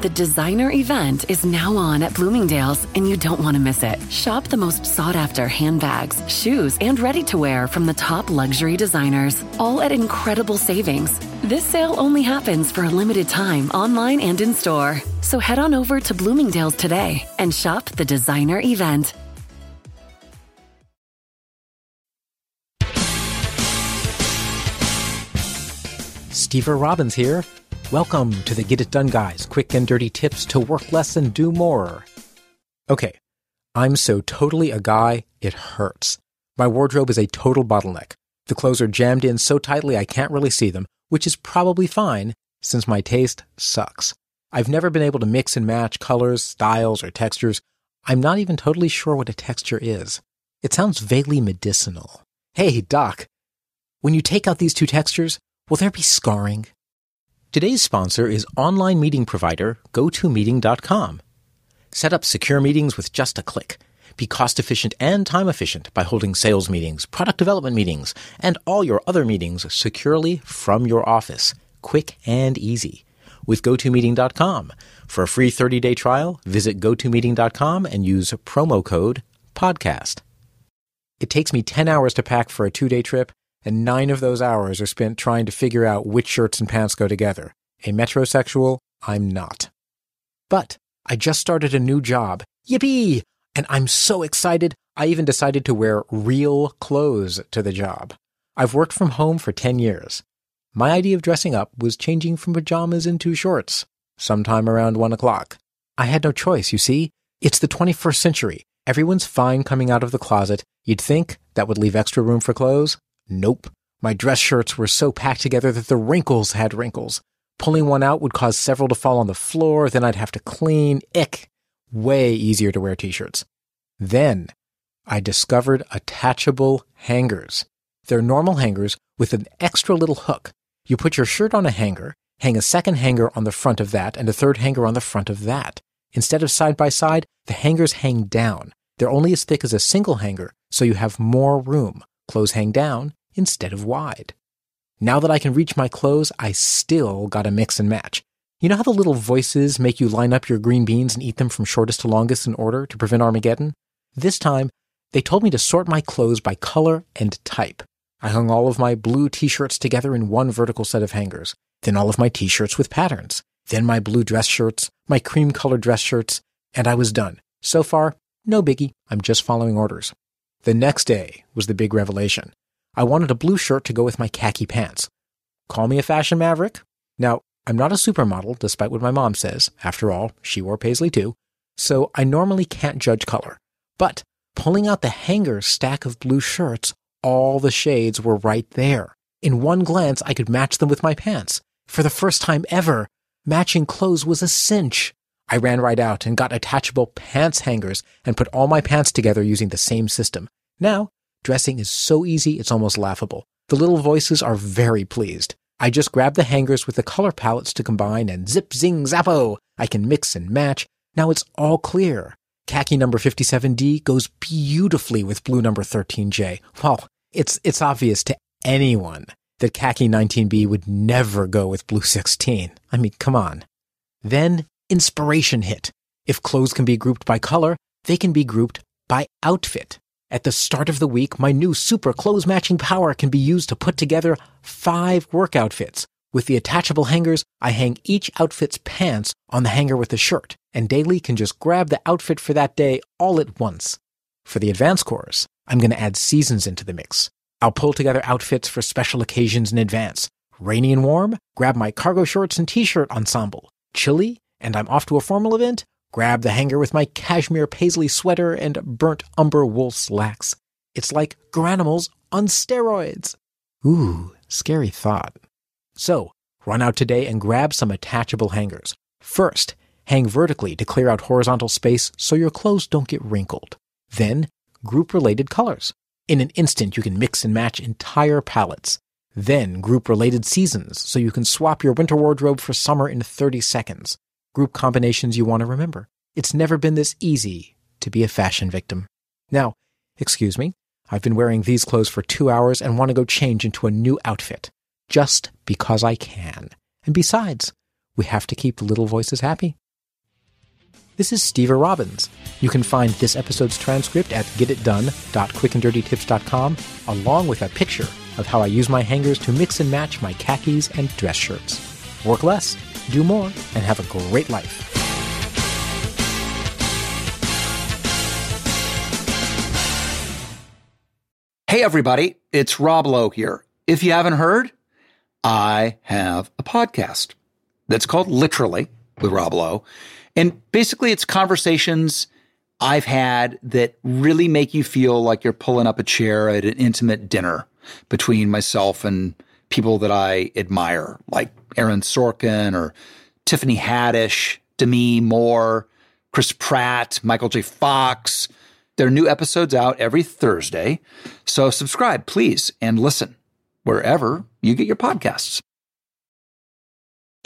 The designer event is now on at Bloomingdale's, and you don't want to miss it. Shop the most sought after handbags, shoes, and ready to wear from the top luxury designers, all at incredible savings. This sale only happens for a limited time online and in store. So head on over to Bloomingdale's today and shop the designer event. Steve Robbins here. Welcome to the Get It Done Guys, quick and dirty tips to work less and do more. Okay, I'm so totally a guy, it hurts. My wardrobe is a total bottleneck. The clothes are jammed in so tightly I can't really see them, which is probably fine since my taste sucks. I've never been able to mix and match colors, styles, or textures. I'm not even totally sure what a texture is. It sounds vaguely medicinal. Hey, Doc, when you take out these two textures, will there be scarring? Today's sponsor is online meeting provider GoToMeeting.com. Set up secure meetings with just a click. Be cost efficient and time efficient by holding sales meetings, product development meetings, and all your other meetings securely from your office. Quick and easy. With GoToMeeting.com. For a free 30 day trial, visit GoToMeeting.com and use promo code PODCAST. It takes me 10 hours to pack for a two day trip, and nine of those hours are spent trying to figure out which shirts and pants go together. A metrosexual, I'm not. But I just started a new job. Yippee! And I'm so excited, I even decided to wear real clothes to the job. I've worked from home for 10 years. My idea of dressing up was changing from pajamas into shorts, sometime around 1 o'clock. I had no choice, you see. It's the 21st century. Everyone's fine coming out of the closet. You'd think that would leave extra room for clothes. Nope. My dress shirts were so packed together that the wrinkles had wrinkles. Pulling one out would cause several to fall on the floor, then I'd have to clean. Ick. Way easier to wear t-shirts. Then I discovered attachable hangers. They're normal hangers with an extra little hook. You put your shirt on a hanger, hang a second hanger on the front of that, and a third hanger on the front of that. Instead of side by side, the hangers hang down. They're only as thick as a single hanger, so you have more room. Clothes hang down instead of wide. Now that I can reach my clothes, I still gotta mix and match. You know how the little voices make you line up your green beans and eat them from shortest to longest in order to prevent Armageddon? This time, they told me to sort my clothes by color and type. I hung all of my blue t-shirts together in one vertical set of hangers, then all of my t-shirts with patterns, then my blue dress shirts, my cream colored dress shirts, and I was done. So far, no biggie. I'm just following orders. The next day was the big revelation. I wanted a blue shirt to go with my khaki pants. Call me a fashion maverick? Now, I'm not a supermodel, despite what my mom says. After all, she wore paisley too. So I normally can't judge color. But pulling out the hanger stack of blue shirts, all the shades were right there. In one glance, I could match them with my pants. For the first time ever, matching clothes was a cinch. I ran right out and got attachable pants hangers and put all my pants together using the same system. Now, dressing is so easy it's almost laughable. The little voices are very pleased. I just grab the hangers with the color palettes to combine and zip zing zappo. I can mix and match. Now it's all clear. Khaki number 57D goes beautifully with blue number 13J. Well, it's, it's obvious to anyone that khaki 19B would never go with blue 16. I mean, come on. Then inspiration hit. If clothes can be grouped by color, they can be grouped by outfit. At the start of the week, my new super clothes matching power can be used to put together five work outfits. With the attachable hangers, I hang each outfit's pants on the hanger with the shirt, and Daily can just grab the outfit for that day all at once. For the advanced course, I'm going to add seasons into the mix. I'll pull together outfits for special occasions in advance. Rainy and warm, grab my cargo shorts and t-shirt ensemble. Chilly, and I'm off to a formal event, grab the hanger with my cashmere paisley sweater and burnt umber wool slacks. It's like Garanimals on steroids. Ooh, scary thought. So, Run out today and grab some attachable hangers. First, hang vertically to clear out horizontal space so your clothes don't get wrinkled. Then, group related colors. In an instant, you can mix and match entire palettes. Then, group related seasons so you can swap your winter wardrobe for summer in 30 seconds. Group combinations you want to remember. It's never been this easy to be a fashion victim. Now, excuse me, I've been wearing these clothes for two hours and want to go change into a new outfit. Just because I can. And besides, we have to keep the little voices happy. This is Steve Robbins. You can find this episode's transcript at getitdone.quickanddirtytips.com, along with a picture of how I use my hangers to mix and match my khakis and dress shirts. Work less, do more, and have a great life. Hey, everybody, it's Rob Lowe here. If you haven't heard, I have a podcast that's called Literally with Rob Lowe. And basically, it's conversations I've had that really make you feel like you're pulling up a chair at an intimate dinner between myself and people that I admire, like Aaron Sorkin or Tiffany Haddish, Demi Moore, Chris Pratt, Michael J. Fox. There are new episodes out every Thursday. So subscribe, please, and listen wherever you get your podcasts.